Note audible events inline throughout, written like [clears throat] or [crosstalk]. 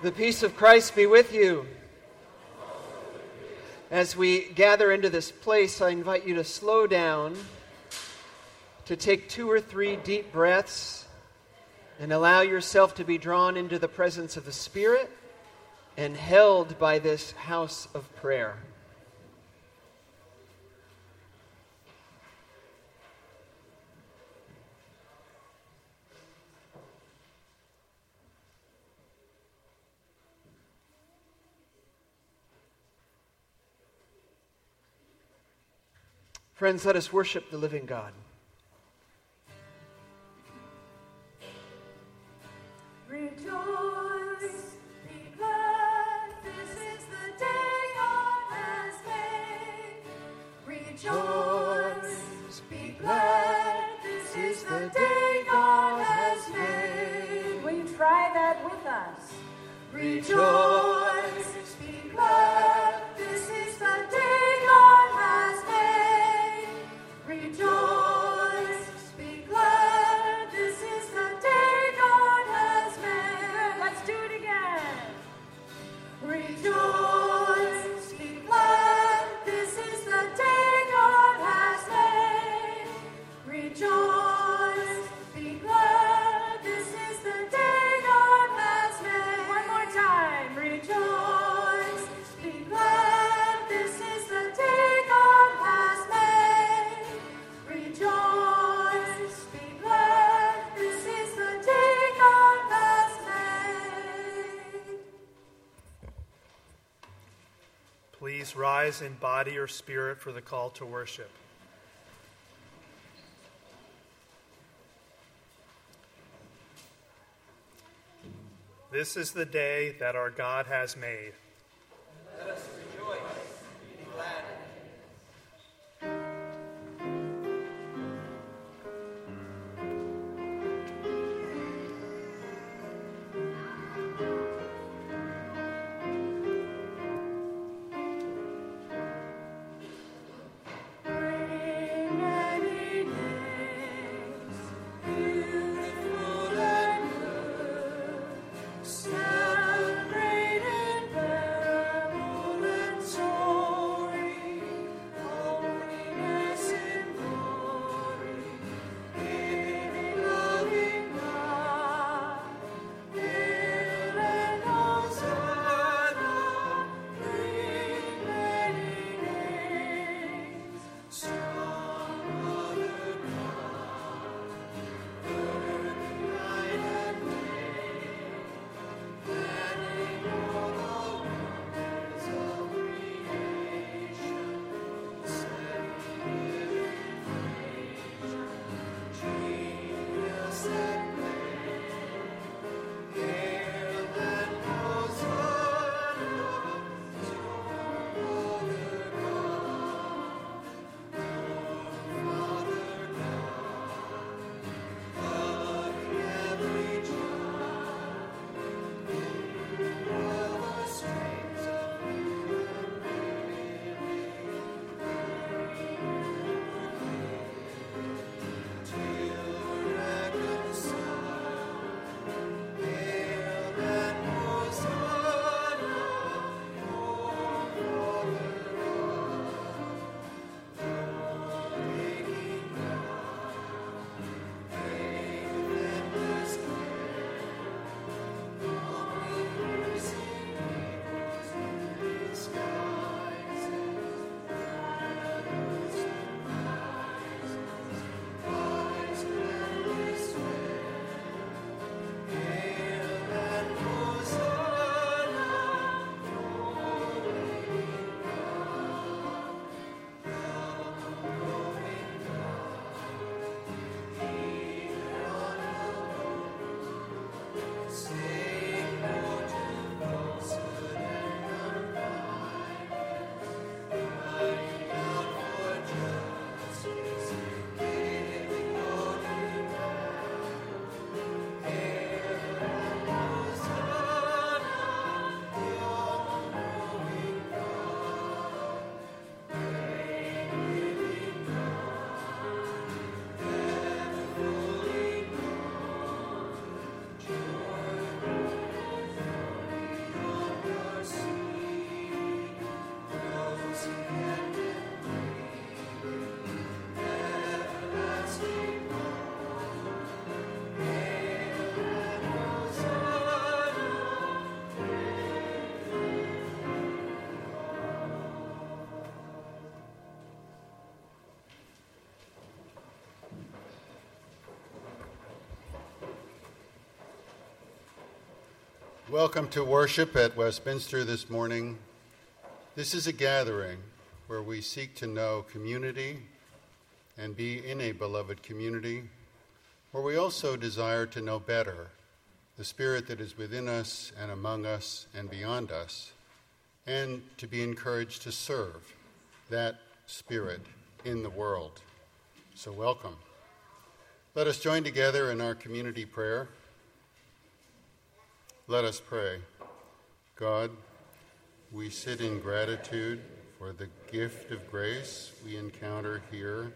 The peace of Christ be with you. As we gather into this place, I invite you to slow down, to take two or three deep breaths, and allow yourself to be drawn into the presence of the Spirit and held by this house of prayer. Friends, let us worship the living God. Rejoice, be glad, this is the day God has made. Rejoice, be glad, this is the day God has made. Will you try that with us? Rejoice, Rise in body or spirit for the call to worship. This is the day that our God has made. Welcome to worship at Westminster this morning. This is a gathering where we seek to know community and be in a beloved community, where we also desire to know better the Spirit that is within us and among us and beyond us, and to be encouraged to serve that Spirit in the world. So, welcome. Let us join together in our community prayer. Let us pray. God, we sit in gratitude for the gift of grace we encounter here.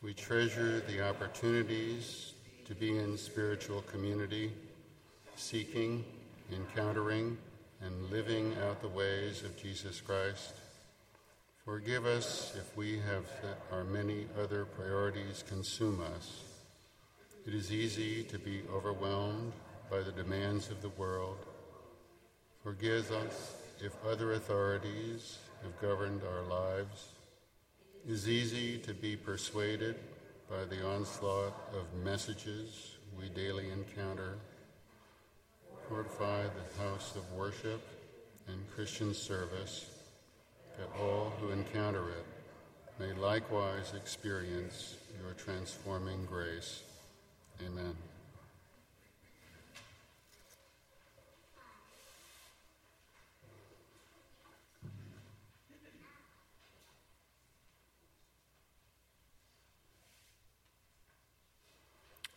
We treasure the opportunities to be in spiritual community, seeking, encountering, and living out the ways of Jesus Christ. Forgive us if we have our many other priorities consume us. It is easy to be overwhelmed by the demands of the world. Forgive us if other authorities have governed our lives. It is easy to be persuaded by the onslaught of messages we daily encounter. Fortify the house of worship and Christian service that all who encounter it may likewise experience your transforming grace. Amen.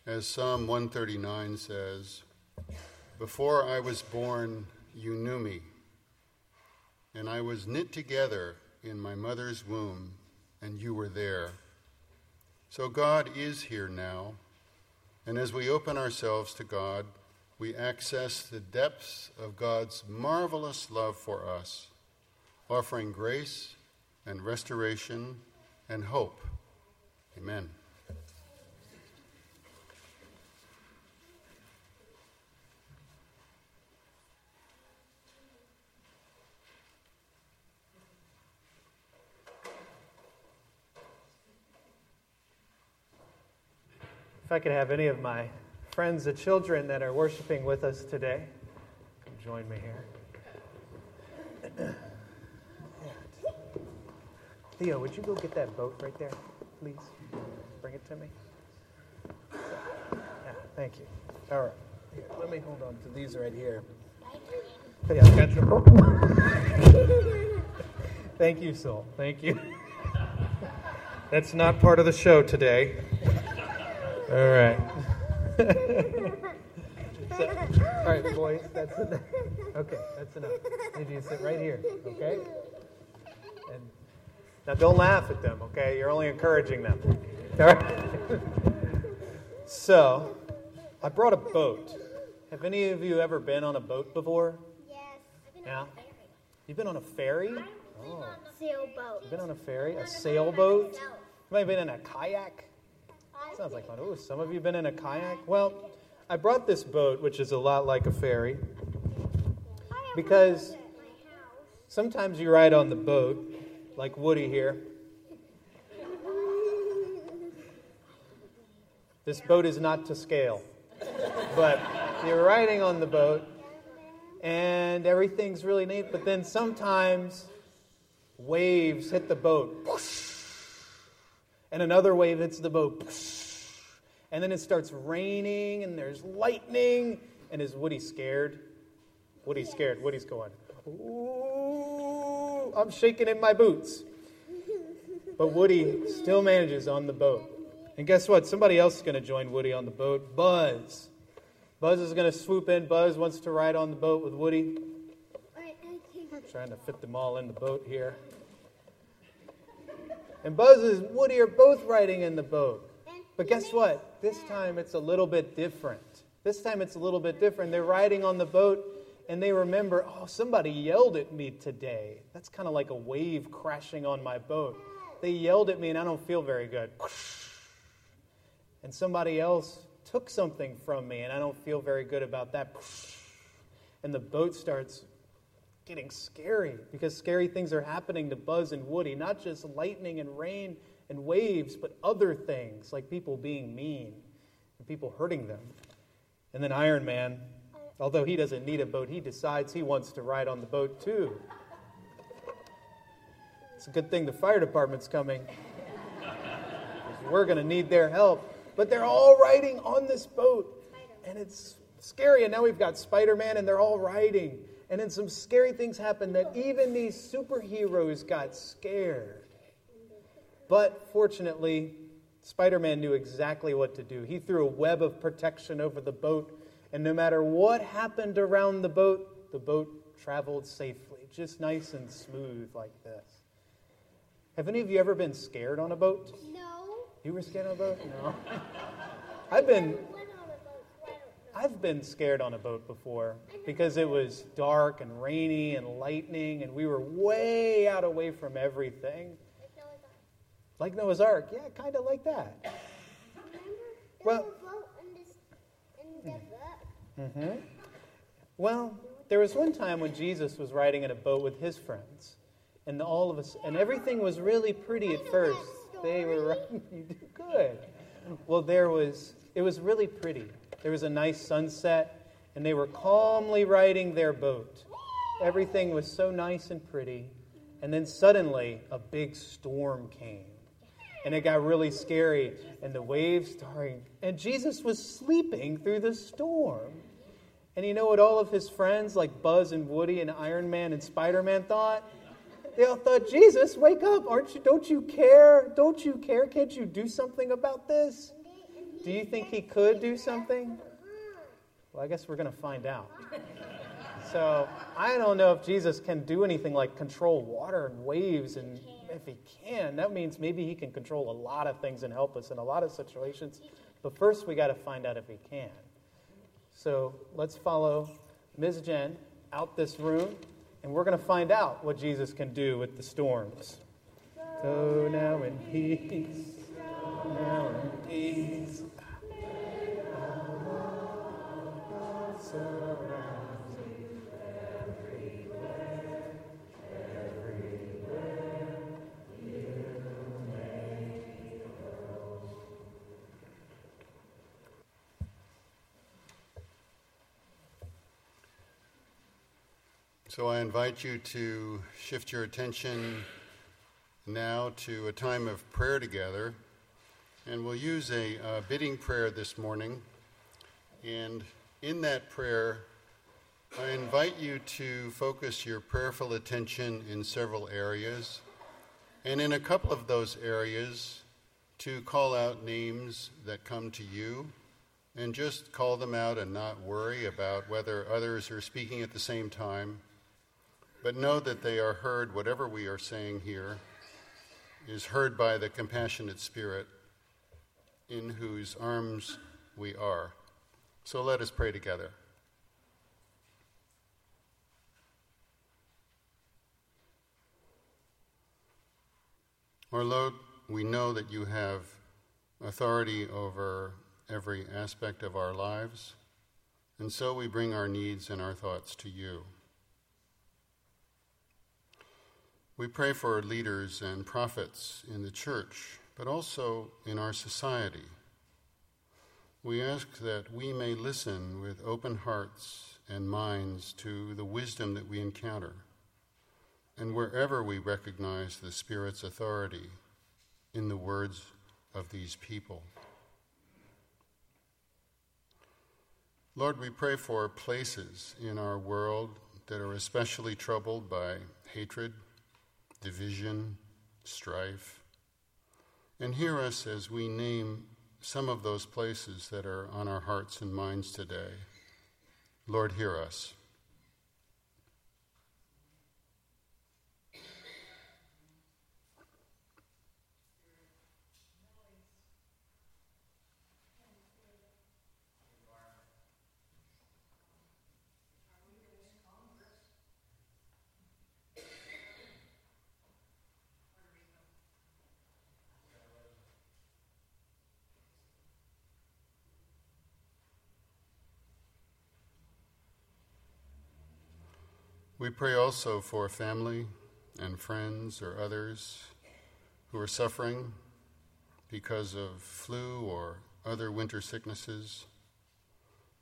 As Psalm 139 says, Before I was born, you knew me, and I was knit together in my mother's womb, and you were there. So God is here now, and as we open ourselves to God, we access the depths of God's marvelous love for us, offering grace and restoration and hope. Amen. If I could have any of my friends, the children that are worshiping with us today, join me here. [clears throat] Theo, would you go get that boat right there, please? Bring it to me. Yeah, thank you. All right. Here, let me hold on to these right here. Yeah, I got your. [laughs] Thank you, Soul. Thank you. [laughs] That's not part of the show today. All right. [laughs] So- all right, boys, that's enough. Okay, that's enough. Need you to sit right here, okay? And now don't laugh at them, okay? You're only encouraging them. [laughs] All right. So, I brought a boat. Have any of you ever been on a boat before? Yes. I've been Yeah. on a ferry. You've been on a ferry? Been Oh. on a sailboat. You've been on a ferry? A sailboat? by myself. You might have been in a kayak? Sounds like fun. Ooh, some of you been in a kayak? Well, I brought this boat, which is a lot like a ferry, because sometimes you ride on the boat, like Woody here. This boat is not to scale, but you're riding on the boat, and everything's really neat, but then sometimes waves hit the boat, and another wave hits the boat, and then it starts raining, and there's lightning, and is Woody scared? Woody's scared. Woody's going, Ooh, I'm shaking in my boots. [laughs] But Woody still manages on the boat. And guess what? Somebody else is going to join Woody on the boat. Buzz. Buzz is going to swoop in. Buzz wants to ride on the boat with Woody. Wait, I think- Trying to fit them all in the boat here. And Buzz and Woody are both riding in the boat. But guess what? This time it's a little bit different. This time it's a little bit different. They're riding on the boat and they remember, oh, somebody yelled at me today. That's kind of like a wave crashing on my boat. They yelled at me and I don't feel very good. [laughs] And somebody else took something from me and I don't feel very good about that. [laughs] And the boat starts getting scary because scary things are happening to Buzz and Woody, not just lightning and rain and waves, but other things like people being mean and people hurting them. And then Iron Man Although he doesn't need a boat, he decides he wants to ride on the boat too. It's a good thing the fire department's coming. We're going to need their help. But they're all riding on this boat. And it's scary. And now we've got Spider Man, and they're all riding. And then some scary things happen that even these superheroes got scared. But fortunately, Spider Man knew exactly what to do. He threw a web of protection over the boat, and no matter what happened around the boat, the boat traveled safely, just nice and smooth like this. Have any of you ever been scared on a boat? No. You were scared on a boat? No. [laughs] [laughs] I've been Went on a boat, I've been scared on a boat before because it was dark and rainy and lightning and we were way out away from everything. Like Noah's Ark. Like Noah's Ark. Yeah, kind of like that. Well- was a boat in this, in the hmm. book. Mm-hmm. Well, there was one time when Jesus was riding in a boat with his friends, and all of us, and everything was really pretty at first. They were riding, [laughs] you do good. Well, there was, it was really pretty. There was a nice sunset, and they were calmly riding their boat. Everything was so nice and pretty, and then suddenly a big storm came. And it got really scary, and the waves started, and Jesus was sleeping through the storm. And you know what all of his friends, like Buzz and Woody and Iron Man and Spider Man, thought? They all thought, Jesus, wake up. Aren't you, don't you care? Don't you care? Can't you do something about this? Do you think he could do something? Well, I guess we're going to find out. So I don't know if Jesus can do anything like control water and waves. And if he can, that means maybe he can control a lot of things and help us in a lot of situations. But first, we got to find out if he can. So let's follow Ms. Jen out this room, and we're going to find out what Jesus can do with the storms. Go now in peace. Go now in peace. So I invite you to shift your attention now to a time of prayer together. And we'll use a bidding prayer this morning. And in that prayer, I invite you to focus your prayerful attention in several areas. And in a couple of those areas, to call out names that come to you and just call them out and not worry about whether others are speaking at the same time. But know that they are heard, whatever we are saying here is heard by the compassionate Spirit in whose arms we are. So let us pray together. Our Lord, we know that you have authority over every aspect of our lives, and so we bring our needs and our thoughts to you. We pray for leaders and prophets in the church, but also in our society. We ask that we may listen with open hearts and minds to the wisdom that we encounter, and wherever we recognize the Spirit's authority in the words of these people. Lord, we pray for places in our world that are especially troubled by hatred, division, strife. And hear us as we name some of those places that are on our hearts and minds today. Lord, hear us. We pray also for family and friends or others who are suffering because of flu or other winter sicknesses.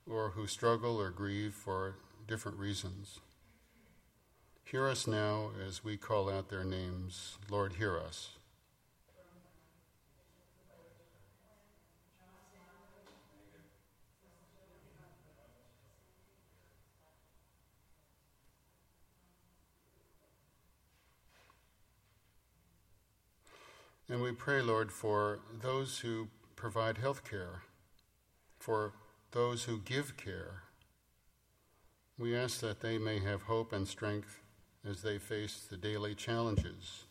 or who struggle or grieve for different reasons. Hear us now as we call out their names. Lord, hear us. And we pray, Lord, for those who provide health care, for those who give care. We ask that they may have hope and strength as they face the daily challenges.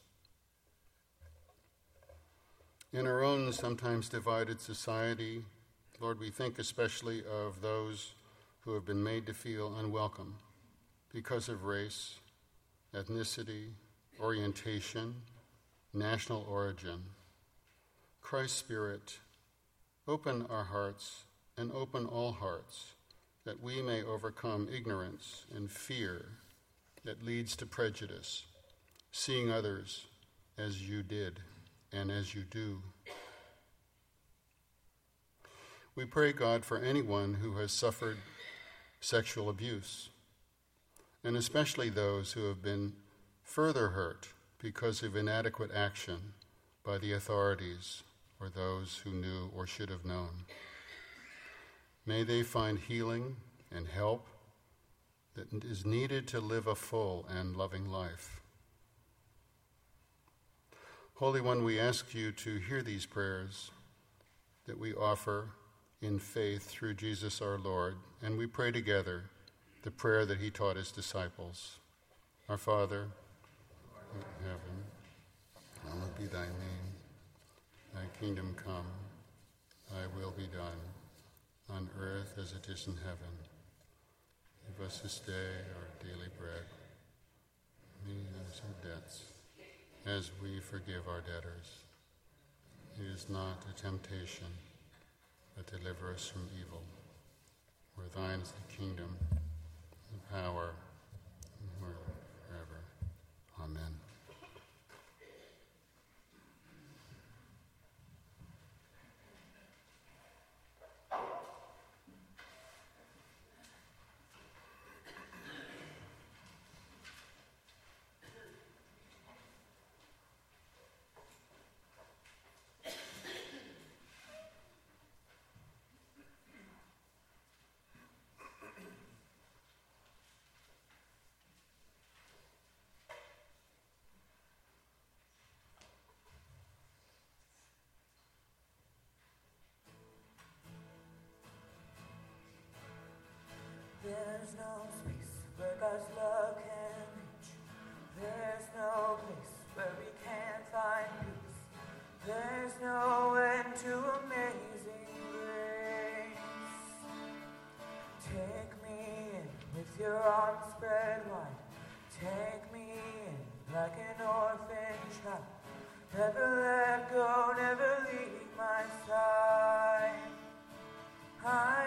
In our own sometimes divided society, Lord, we think especially of those who have been made to feel unwelcome because of race, ethnicity, orientation, national origin. Christ Spirit, open our hearts and open all hearts that we may overcome ignorance and fear that leads to prejudice, seeing others as you did and as you do. We pray, God, for anyone who has suffered sexual abuse, and especially those who have been further hurt because of inadequate action by the authorities or those who knew or should have known. May they find healing and help that is needed to live a full and loving life. Holy One, we ask you to hear these prayers that we offer in faith through Jesus our Lord, and we pray together the prayer that he taught his disciples. Our Father, in heaven, hallowed be thy name. Thy kingdom come, thy will be done, on earth as it is in heaven. Give us this day our daily bread. Lead us our debts, as we forgive our debtors. Lead us not to temptation, but deliver us from evil. For thine is the kingdom, the power, and forever. Amen. Your arms spread wide. Take me in like an orphan child. Never let go, never leave my side. I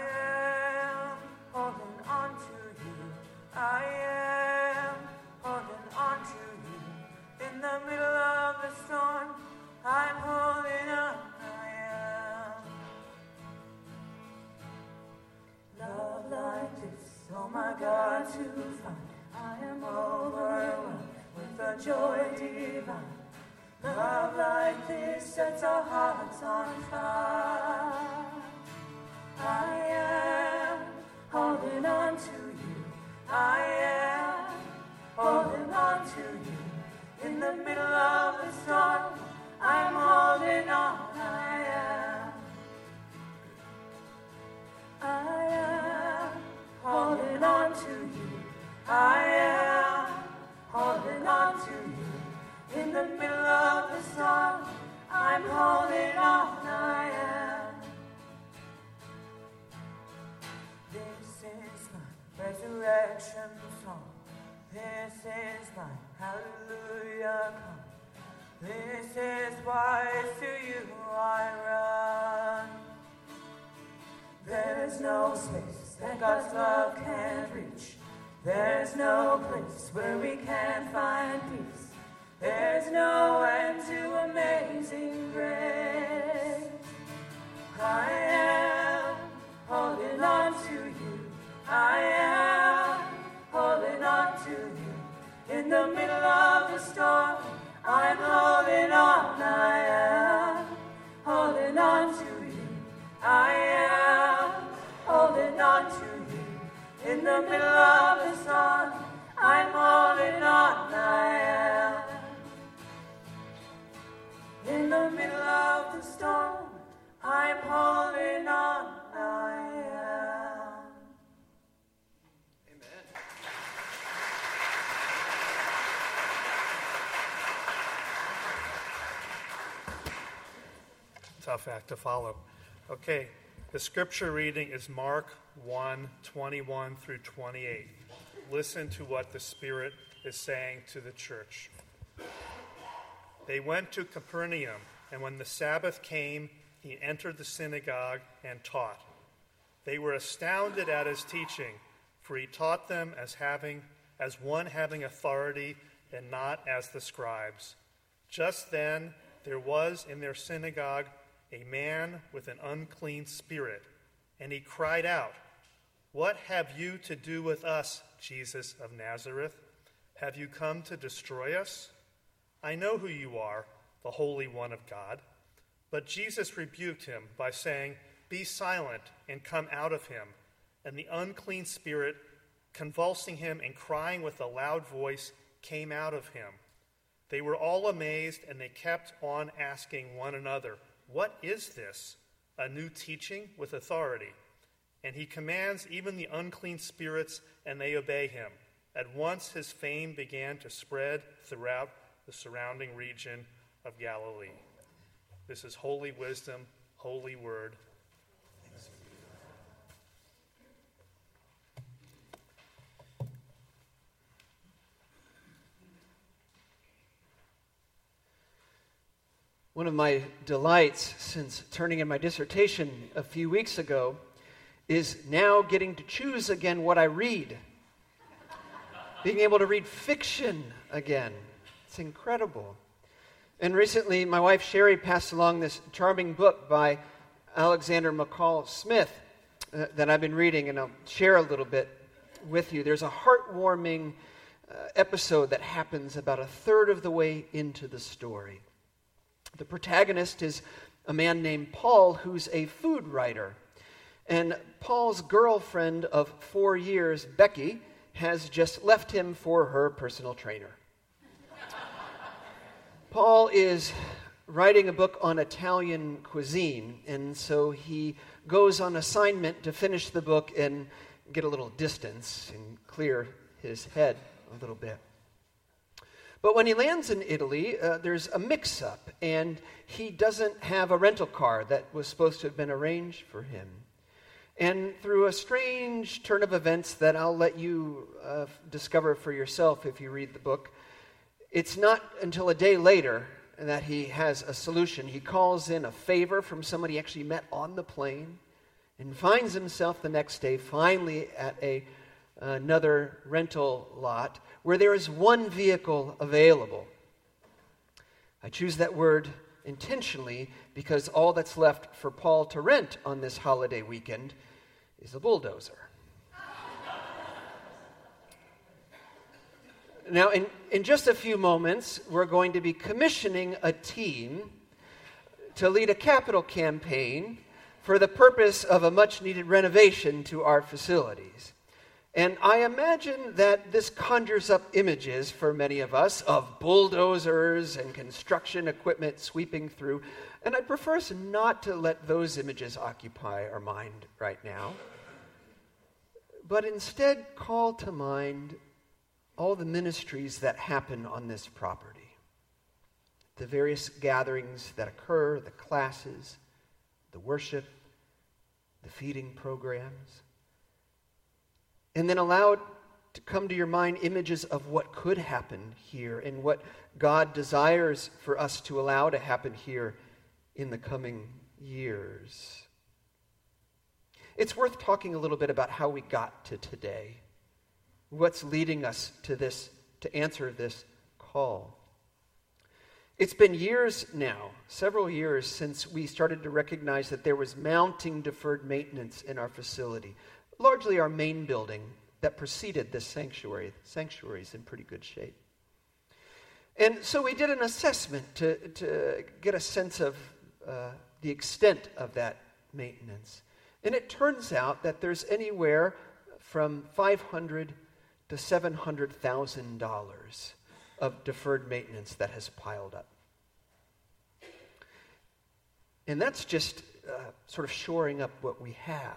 am holding on to you. I God, to find. I am overwhelmed with the joy divine. Love like this sets our hearts on fire. I am holding on to you. I am holding on to you. In the middle of the storm, Tough act to follow. Okay, the scripture reading is Mark 1 21 through 28. Listen to what the Spirit is saying to the church. They went to Capernaum, and when the Sabbath came, he entered the synagogue and taught. They were astounded at his teaching, for he taught them as having as one having authority and not as the scribes. Just then there was in their synagogue a man with an unclean spirit, and he cried out, What have you to do with us, Jesus of Nazareth? Have you come to destroy us? I know who you are, the Holy One of God. But Jesus rebuked him by saying, Be silent and come out of him. And the unclean spirit, convulsing him and crying with a loud voice, came out of him. They were all amazed, and they kept on asking one another, What is this? A new teaching with authority. And he commands even the unclean spirits, and they obey him. At once his fame began to spread throughout the surrounding region of Galilee. This is holy wisdom, holy word. One of my delights since turning in my dissertation a few weeks ago is now getting to choose again what I read. Being able to read fiction again. It's incredible. And recently, my wife Sherry passed along this charming book by Alexander McCall Smith uh, that I've been reading, and I'll share a little bit with you. There's a heartwarming uh, episode that happens about a third of the way into the story. The protagonist is a man named Paul who's a food writer. And Paul's girlfriend of four years, Becky, has just left him for her personal trainer. [laughs] Paul is writing a book on Italian cuisine, and so he goes on assignment to finish the book and get a little distance and clear his head a little bit. But when he lands in Italy, uh, there's a mix up, and he doesn't have a rental car that was supposed to have been arranged for him. And through a strange turn of events that I'll let you uh, discover for yourself if you read the book, it's not until a day later that he has a solution. He calls in a favor from somebody he actually met on the plane and finds himself the next day finally at a, another rental lot where there is one vehicle available. I choose that word intentionally because all that's left for Paul to rent on this holiday weekend is a bulldozer. Now, in, in just a few moments, we're going to be commissioning a team to lead a capital campaign for the purpose of a much needed renovation to our facilities. And I imagine that this conjures up images for many of us of bulldozers and construction equipment sweeping through. And I'd prefer us not to let those images occupy our mind right now, but instead call to mind all the ministries that happen on this property the various gatherings that occur, the classes, the worship, the feeding programs. And then allow it to come to your mind images of what could happen here and what God desires for us to allow to happen here in the coming years. It's worth talking a little bit about how we got to today. What's leading us to this, to answer this call? It's been years now, several years, since we started to recognize that there was mounting deferred maintenance in our facility, largely our main building that preceded this sanctuary. The sanctuary is in pretty good shape. And so we did an assessment to, to get a sense of uh, the extent of that maintenance. And it turns out that there's anywhere from 500 to $700,000 of deferred maintenance that has piled up. And that's just uh, sort of shoring up what we have.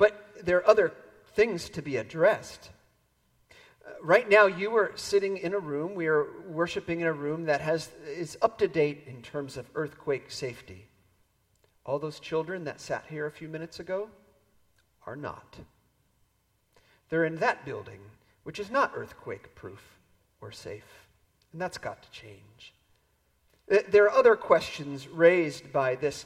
But there are other things to be addressed. Uh, right now, you are sitting in a room, we are worshiping in a room that has, is up to date in terms of earthquake safety. All those children that sat here a few minutes ago are not. They're in that building, which is not earthquake proof or safe. And that's got to change. There are other questions raised by this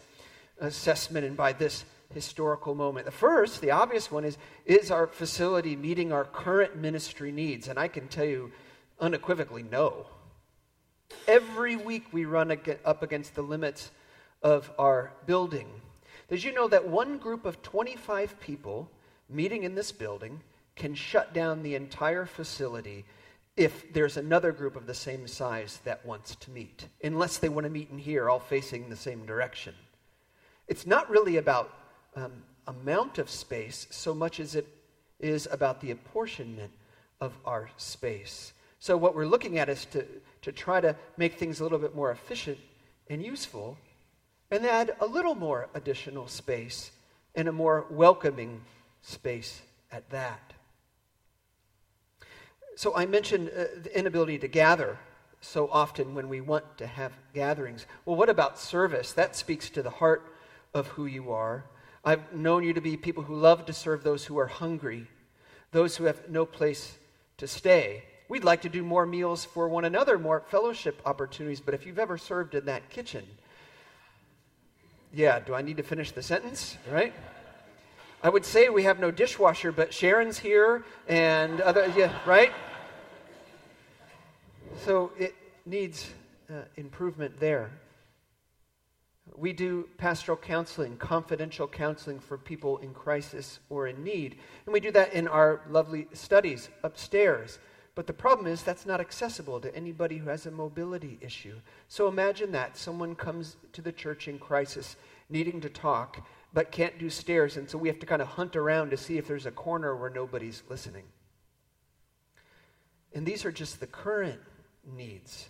assessment and by this historical moment. The first, the obvious one, is Is our facility meeting our current ministry needs? And I can tell you unequivocally no. Every week we run up against the limits of our building. Did you know that one group of 25 people meeting in this building can shut down the entire facility if there's another group of the same size that wants to meet, unless they want to meet in here, all facing the same direction. It's not really about um, amount of space so much as it is about the apportionment of our space. So, what we're looking at is to, to try to make things a little bit more efficient and useful and add a little more additional space and a more welcoming space at that. So I mentioned uh, the inability to gather so often when we want to have gatherings. Well, what about service? That speaks to the heart of who you are. I've known you to be people who love to serve those who are hungry, those who have no place to stay. We'd like to do more meals for one another, more fellowship opportunities, but if you've ever served in that kitchen, yeah, do I need to finish the sentence? Right? I would say we have no dishwasher, but Sharon's here and other, yeah, right? So it needs uh, improvement there. We do pastoral counseling, confidential counseling for people in crisis or in need. And we do that in our lovely studies upstairs. But the problem is that's not accessible to anybody who has a mobility issue. So imagine that someone comes to the church in crisis needing to talk, but can't do stairs, and so we have to kind of hunt around to see if there's a corner where nobody's listening. And these are just the current needs.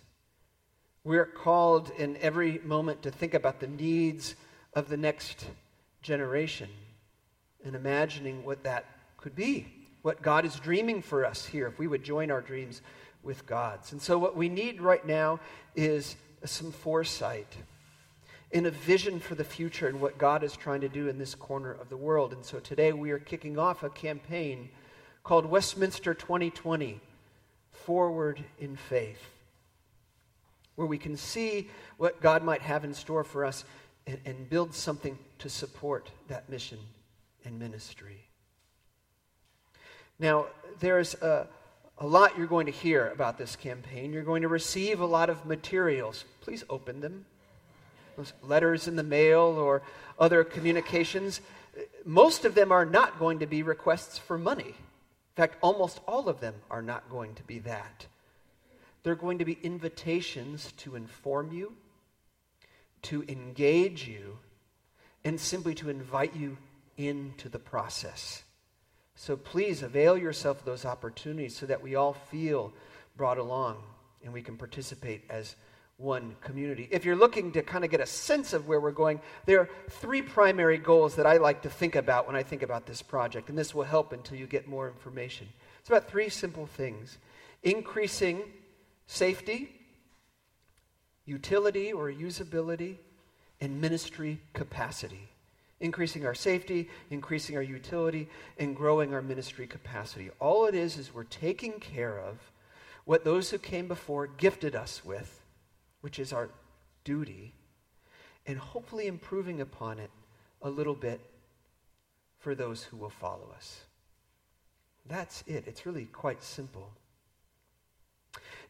We're called in every moment to think about the needs of the next generation and imagining what that could be, what God is dreaming for us here, if we would join our dreams with God's. And so, what we need right now is some foresight and a vision for the future and what God is trying to do in this corner of the world. And so today we are kicking off a campaign called Westminster 2020 Forward in Faith, where we can see what God might have in store for us and, and build something to support that mission and ministry. Now, there's a, a lot you're going to hear about this campaign. You're going to receive a lot of materials. Please open them Those letters in the mail or other communications, most of them are not going to be requests for money. In fact, almost all of them are not going to be that. They're going to be invitations to inform you, to engage you, and simply to invite you into the process. So please avail yourself of those opportunities so that we all feel brought along and we can participate as one community. If you're looking to kind of get a sense of where we're going, there are three primary goals that I like to think about when I think about this project, and this will help until you get more information. It's about three simple things increasing safety, utility or usability, and ministry capacity. Increasing our safety, increasing our utility, and growing our ministry capacity. All it is is we're taking care of what those who came before gifted us with which is our duty, and hopefully improving upon it a little bit for those who will follow us. That's it. It's really quite simple.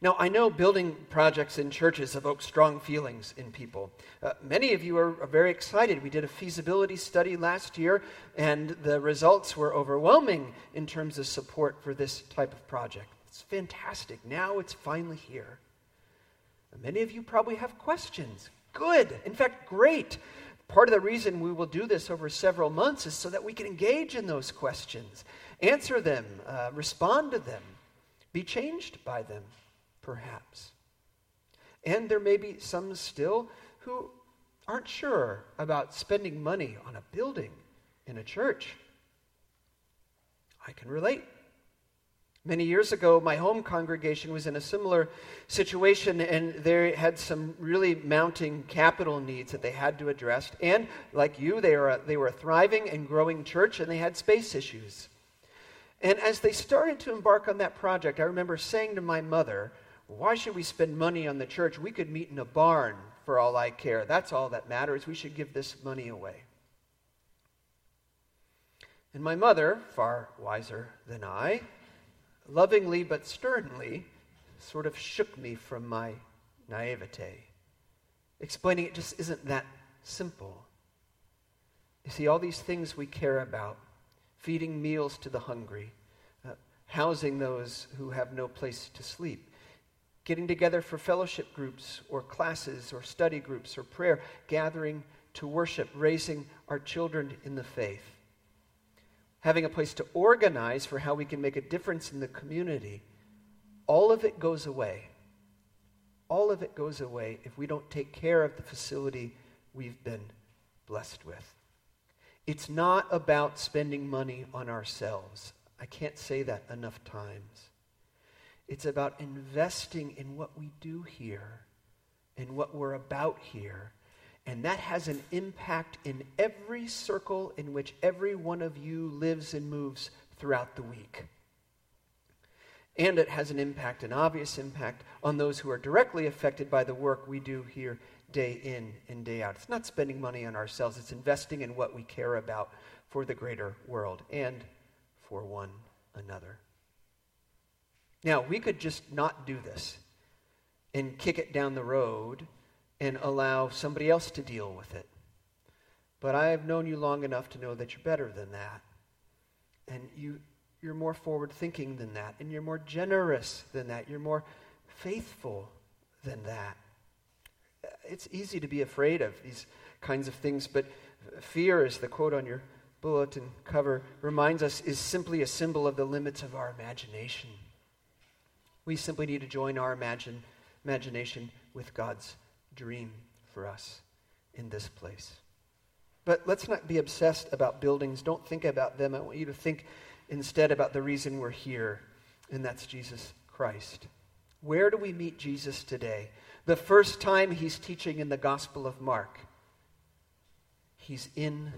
Now, I know building projects in churches evoke strong feelings in people. Uh, many of you are, are, very excited. We did a feasibility study last year, and the results were overwhelming in terms of support for this type of project. It's fantastic. Now it's finally here. And many of you probably have questions. Good. In fact, great. Part of the reason we will do this over several months is so that we can engage in those questions, answer them, uh, respond to them, be changed by them, perhaps. And there may be some still who aren't sure about spending money on a building in a church. I can relate. Many years ago, my home congregation was in a similar situation, and they had some really mounting capital needs that they had to address. And like you, they were a, they were a thriving and growing church, and they had space issues. And as they started to embark on that project, I remember saying to my mother, Why should we spend money on the church? We could meet in a barn for all I care. That's all that matters. We should give this money away. And my mother, far wiser than I, lovingly but sternly, sort of shook me from my naivete, explaining it just isn't that simple. You see, all these things we care about feeding meals to the hungry, uh, housing those who have no place to sleep, getting together for fellowship groups or classes or study groups or prayer, gathering to worship, raising our children in the faith having a place to organize for how we can make a difference in the community, all of it goes away. All of it goes away if we don't take care of the facility we've been blessed with. It's not about spending money on ourselves. I can't say that enough times. It's about investing in what we do here and what we're about here and that has an impact in every circle in which every one of you lives and moves throughout the week. And it has an impact, an obvious impact, on those who are directly affected by the work we do here day in and day out. It's not spending money on ourselves, it's investing in what we care about for the greater world and for one another. Now, we could just not do this and kick it down the road and allow somebody else to deal with it. But I have known you long enough to know that you're better than that. And you, you're more forward thinking than that. And you're more generous than that. You're more faithful than that. It's easy to be afraid of these kinds of things, but fear, as the quote on your bulletin cover reminds us, is simply a symbol of the limits of our imagination. We simply need to join our imagine, imagination with God's dream for us in this place. But let's not be obsessed about buildings. Don't think about them. I want you to think instead about the reason we're here, and that's Jesus Christ. Where do we meet Jesus today? The first time he's teaching in the Gospel of Mark, he's in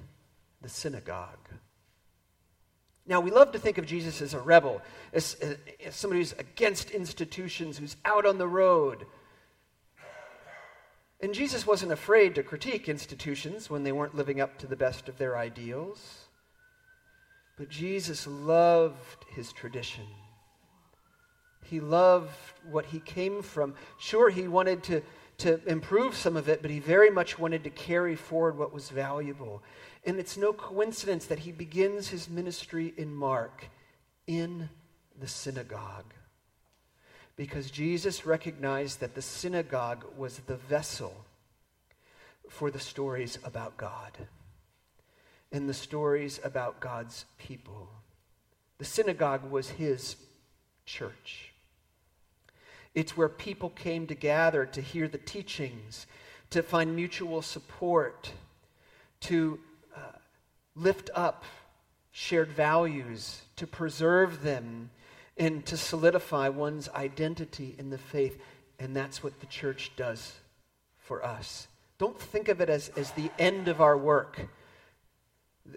the synagogue. Now, we love to think of Jesus as a rebel, as, as, somebody who's against institutions, who's out on the road, and Jesus wasn't afraid to critique institutions when they weren't living up to the best of their ideals. But Jesus loved his tradition. He loved what he came from. Sure, he wanted to, to improve some of it, but he very much wanted to carry forward what was valuable. And it's no coincidence that he begins his ministry in Mark in the synagogue because Jesus recognized that the synagogue was the vessel for the stories about God and the stories about God's people. The synagogue was his church. It's where people came to gather to hear the teachings, to find mutual support, to uh, lift up shared values, to preserve them, and to solidify one's identity in the faith. And that's what the church does for us. Don't think of it as, as the end of our work.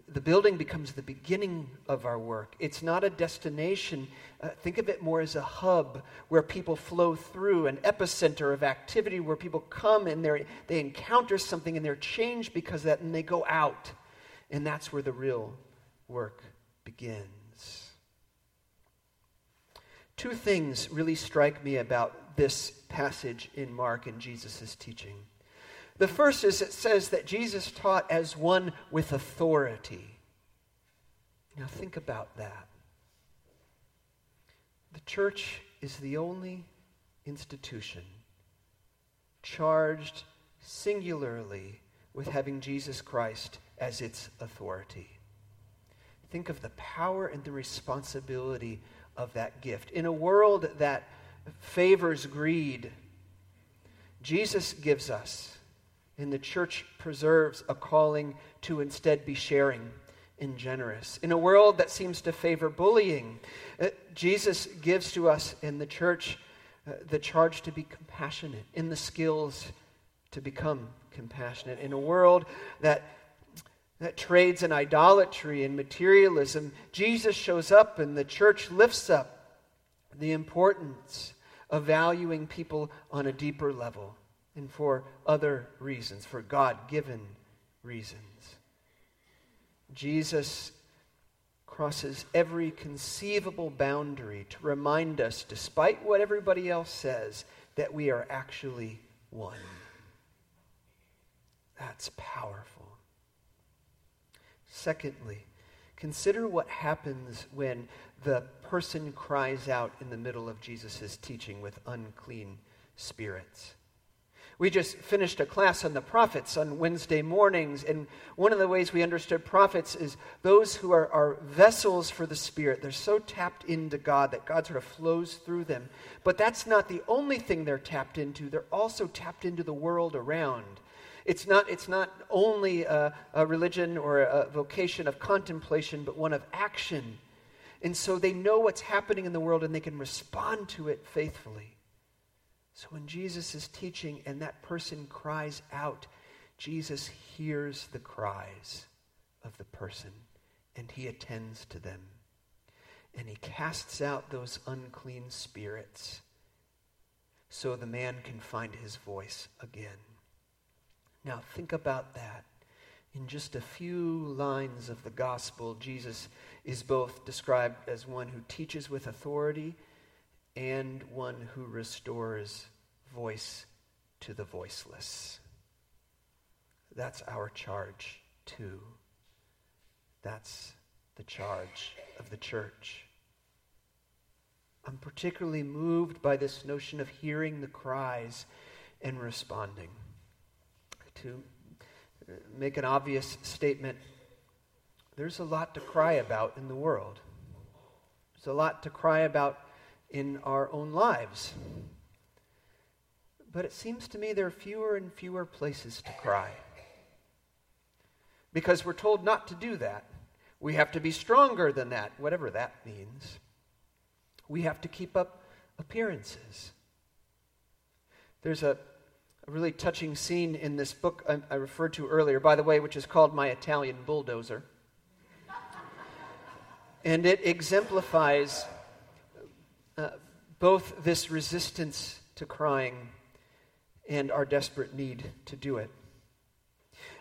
The building becomes the beginning of our work. It's not a destination. Uh, think of it more as a hub where people flow through, an epicenter of activity where people come and they encounter something and they're changed because of that, and they go out. And that's where the real work begins. Two things really strike me about this passage in Mark and Jesus' teaching. The first is it says that Jesus taught as one with authority. Now, think about that. The church is the only institution charged singularly with having Jesus Christ as its authority. Think of the power and the responsibility of that gift. In a world that favors greed, Jesus gives us, and the church preserves a calling to instead be sharing and generous. In a world that seems to favor bullying, uh, Jesus gives to us in the church uh, the charge to be compassionate, in the skills to become compassionate. In a world that that trades in idolatry and materialism, Jesus shows up and the church lifts up the importance of valuing people on a deeper level and for other reasons, for God given reasons. Jesus crosses every conceivable boundary to remind us, despite what everybody else says, that we are actually one. That's powerful. Secondly, consider what happens when the person cries out in the middle of Jesus' teaching with unclean spirits. We just finished a class on the prophets on Wednesday mornings, and one of the ways we understood prophets is those who are, are, vessels for the Spirit. They're so tapped into God that God sort of flows through them. But that's not the only thing they're tapped into, they're also tapped into the world around. It's not, it's not only a, a religion or a vocation of contemplation, but one of action. And so they know what's happening in the world and they can respond to it faithfully. So when Jesus is teaching and that person cries out, Jesus hears the cries of the person and he attends to them. And he casts out those unclean spirits so the man can find his voice again. Now, think about that. In just a few lines of the gospel, Jesus is both described as one who teaches with authority and one who restores voice to the voiceless. That's our charge, too. That's the charge of the church. I'm particularly moved by this notion of hearing the cries and responding. To make an obvious statement, there's a lot to cry about in the world. There's a lot to cry about in our own lives. But it seems to me there are fewer and fewer places to cry. Because we're told not to do that. We have to be stronger than that, whatever that means. We have to keep up appearances. There's a, a really touching scene in this book I, I referred to earlier, by the way, which is called My Italian Bulldozer. and it exemplifies uh, both this resistance to crying and our desperate need to do it.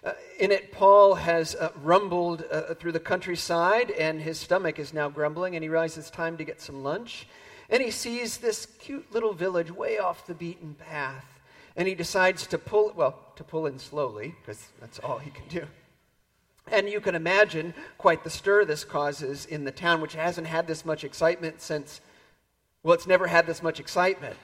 Uh, in it, Paul has uh, rumbled uh, through the countryside, and his stomach is now grumbling, and he realizes it's time to get some lunch. And he sees this cute little village way off the beaten path, and he decides to pull, well, to pull in slowly, because that's all he can do. And you can imagine quite the stir this causes in the town, which hasn't had this much excitement since, well, it's never had this much excitement.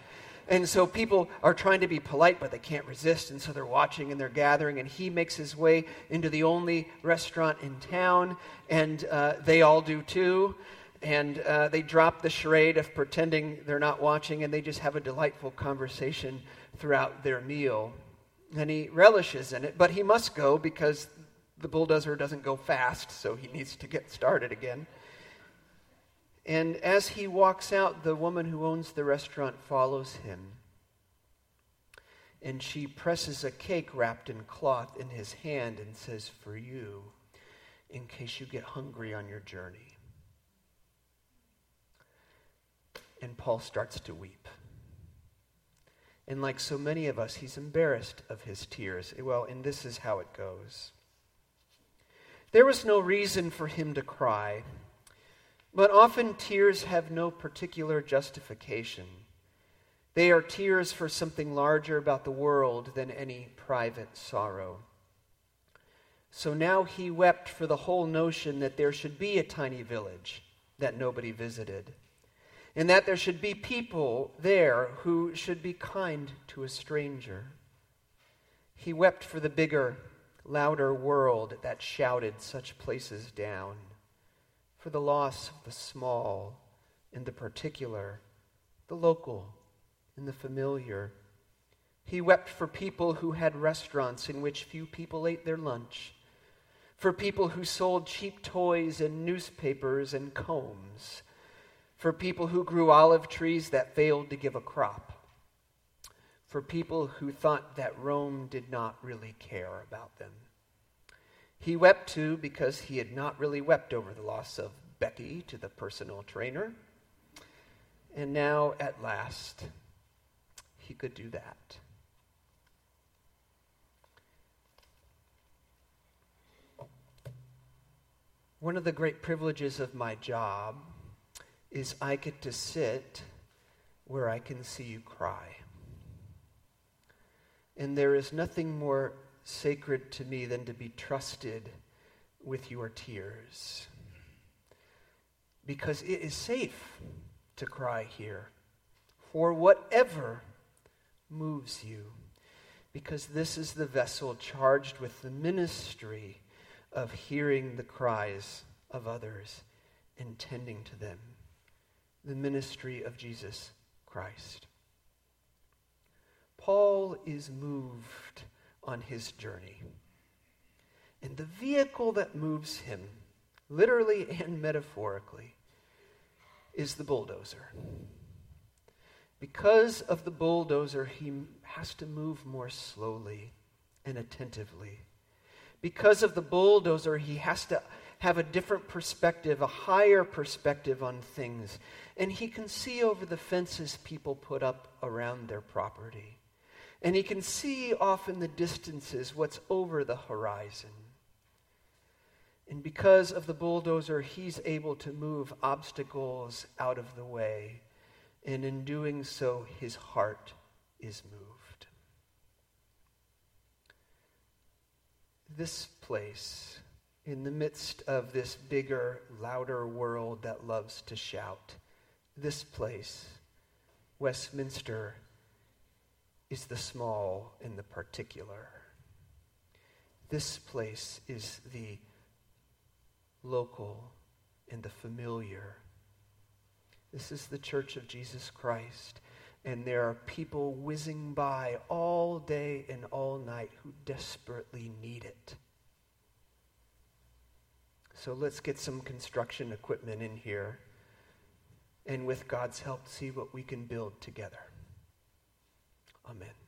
And so people are trying to be polite, but they can't resist. And so they're watching and they're gathering. And he makes his way into the only restaurant in town. And uh, they all do too. And uh, they drop the charade of pretending they're not watching. And they just have a delightful conversation throughout their meal. And he relishes in it. But he must go because the bulldozer doesn't go fast. So he needs to get started again. And as he walks out, the woman who owns the restaurant follows him. And she presses a cake wrapped in cloth in his hand and says, For you, in case you get hungry on your journey. And Paul starts to weep. And like so many of us, he's embarrassed of his tears. Well, and this is how it goes. There was no reason for him to cry. But often tears have no particular justification. They are tears for something larger about the world than any private sorrow. So now he wept for the whole notion that there should be a tiny village that nobody visited. and that there should be people there who should be kind to a stranger. He wept for the bigger, louder world that shouted such places down, for the loss of the small and the particular, the local and the familiar. He wept for people who had restaurants in which few people ate their lunch, for people who sold cheap toys and newspapers and combs, for people who grew olive trees that failed to give a crop, for people who thought that Rome did not really care about them. He wept too because he had not really wept over the loss of Becky to the personal trainer. And now, at last, he could do that. One of the great privileges of my job is I get to sit where I can see you cry. And there is nothing more sacred to me than to be trusted with your tears. Because it is safe to cry here for whatever moves you. Because this is the vessel charged with the ministry of hearing the cries of others and tending to them. The ministry of Jesus Christ. Paul is moved on his journey. And the vehicle that moves him, literally and metaphorically, is the bulldozer. Because of the bulldozer, he has to move more slowly and attentively. Because of the bulldozer, he has to have a different perspective, a higher perspective on things. And he can see over the fences people put up around their property. And he can see off in the distances what's over the horizon. And because of the bulldozer, he's able to move obstacles out of the way. And in doing so, his heart is moved. This place, in the midst of this bigger, louder world that loves to shout, this place, Westminster, is the small and the particular. This place is the local and the familiar. This is the church of Jesus Christ. And there are people whizzing by all day and all night who desperately need it. So let's get some construction equipment in here and with God's help, see what we can build together. Amen.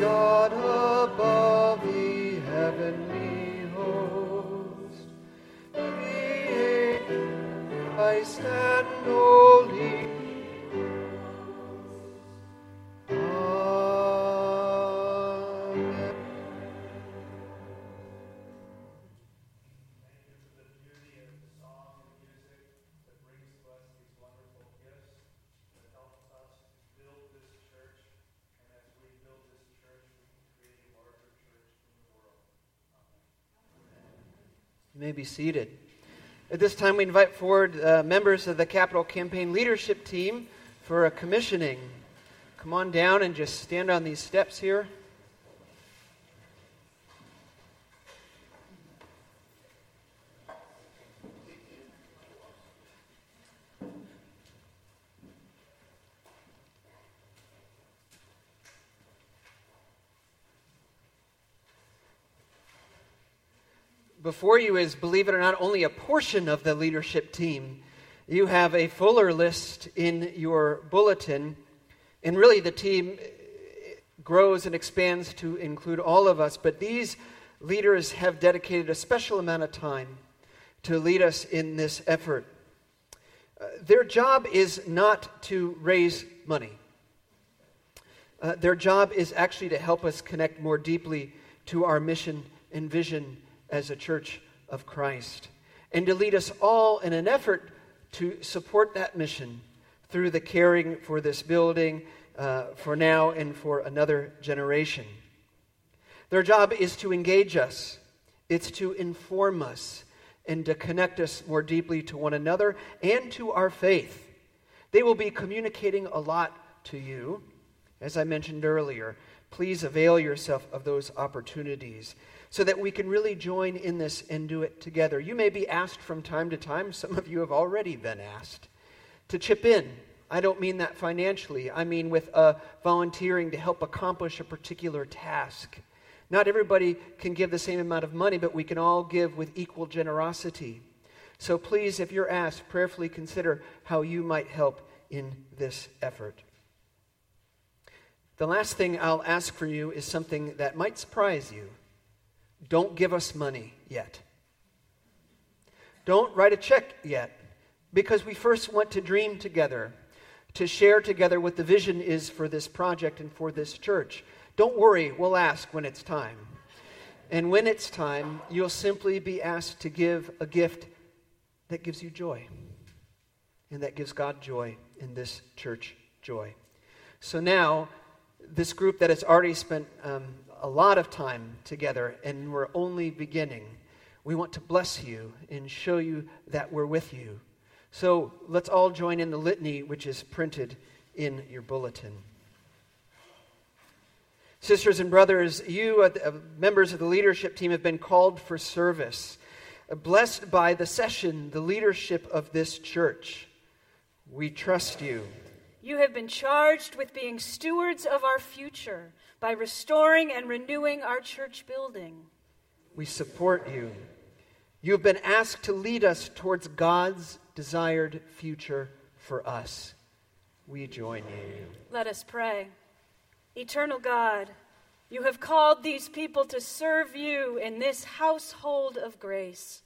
God above the heavenly host. The I stand oh, be seated. At this time, we invite forward uh, members of the Capital Campaign leadership team for a commissioning. Come on down and just stand on these steps here. Before you is, believe it or not, only a portion of the leadership team. You have a fuller list in your bulletin, and really the team grows and expands to include all of us. But these leaders have dedicated a special amount of time to lead us in this effort. Uh, their job is not to raise money. Uh, their job is actually to help us connect more deeply to our mission and vision as a church of Christ, and to lead us all in an effort to support that mission through the caring for this building uh, for now and for another generation. Their job is to engage us, it's to inform us, and to connect us more deeply to one another and to our faith. They will be communicating a lot to you. As I mentioned earlier, please avail yourself of those opportunities so that we can really join in this and do it together. You may be asked from time to time, some of you have already been asked, to chip in. I don't mean that financially, I mean with uh, volunteering to help accomplish a particular task. Not everybody can give the same amount of money, but we can all give with equal generosity. So please, if you're asked, prayerfully consider how you might help in this effort. The last thing I'll ask for you is something that might surprise you. Don't give us money yet. Don't write a check yet, because we first want to dream together, to share together what the vision is for this project and for this church. Don't worry, we'll ask when it's time. And when it's time, you'll simply be asked to give a gift that gives you joy, and that gives God joy, in this church joy. So now, this group that has already spent um, a lot of time together and we're only beginning, we want to bless you and show you that we're with you. So let's all join in the litany which is printed in your bulletin. Sisters and brothers, you, uh, members of the leadership team, have been called for service. Uh, blessed by the session, the leadership of this church. We trust you. You have been charged with being stewards of our future by restoring and renewing our church building. We support you. You have been asked to lead us towards God's desired future for us. We join you. Let us pray. Eternal God, you have called these people to serve you in this household of grace,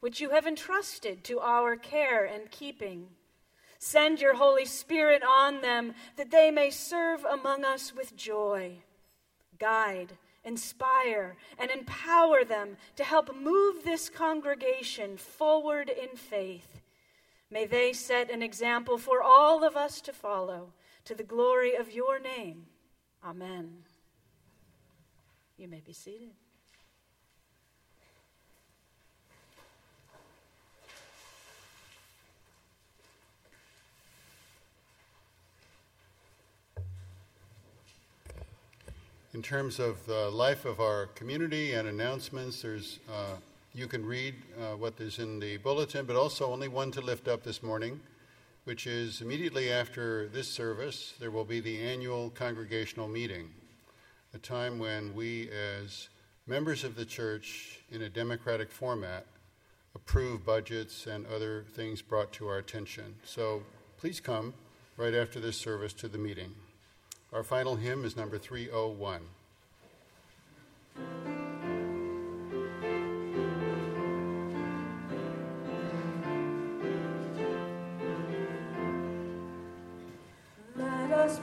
which you have entrusted to our care and keeping. Send your Holy Spirit on them that they may serve among us with joy. Guide, inspire, and empower them to help move this congregation forward in faith. May they set an example for all of us to follow to the glory of your name. Amen. You may be seated. In terms of the life of our community and announcements, there's uh, you can read uh, what is in the bulletin, but also only one to lift up this morning, which is immediately after this service, there will be the annual congregational meeting, a time when we, as members of the church in a democratic format, approve budgets and other things brought to our attention. So please come right after this service to the meeting. Our final hymn is number 301. Let us.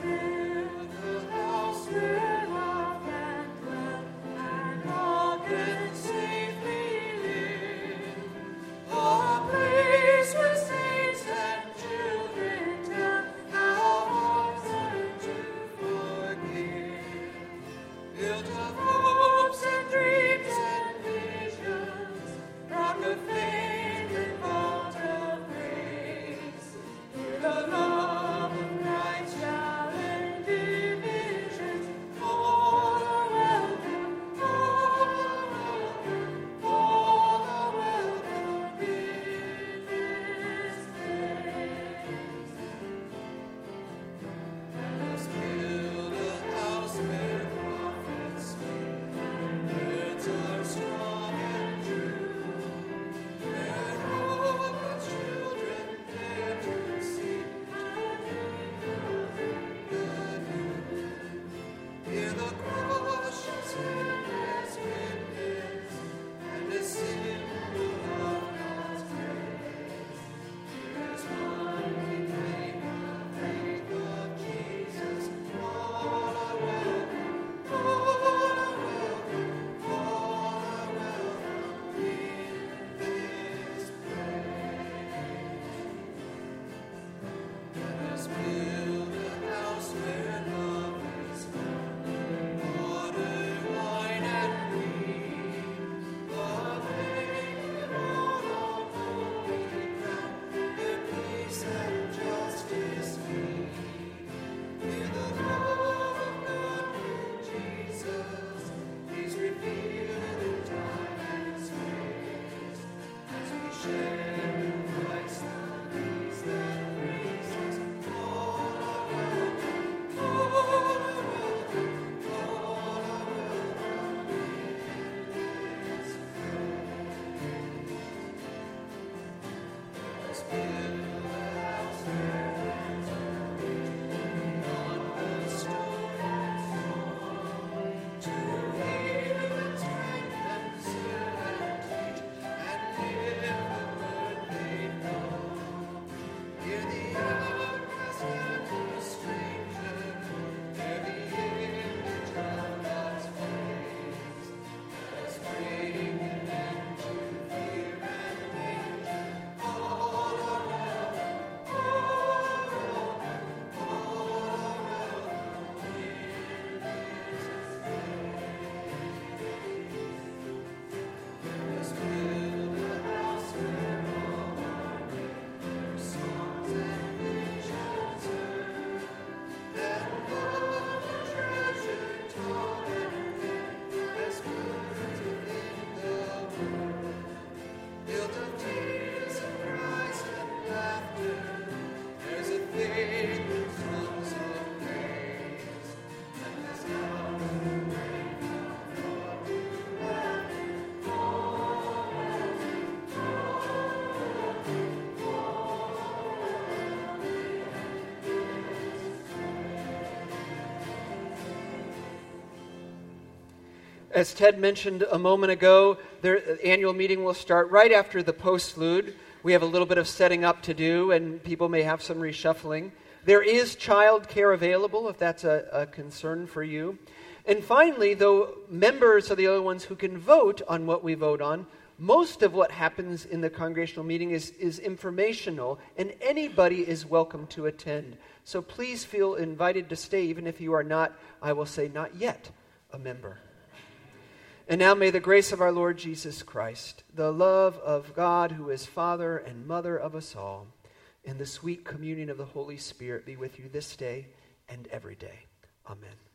As Ted mentioned a moment ago, the annual meeting will start right after the postlude. We have a little bit of setting up to do, and people may have some reshuffling. There is child care available if that's a, a concern for you. And finally, though members are the only ones who can vote on what we vote on, most of what happens in the congregational meeting is, is informational, and anybody is welcome to attend. So please feel invited to stay, even if you are not, I will say, not yet a member. And now may the grace of our Lord Jesus Christ, the love of God, who is Father and Mother of us all, and the sweet communion of the Holy Spirit be with you this day and every day. Amen.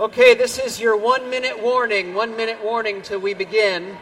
Okay, this is your one minute warning. One minute warning till we begin.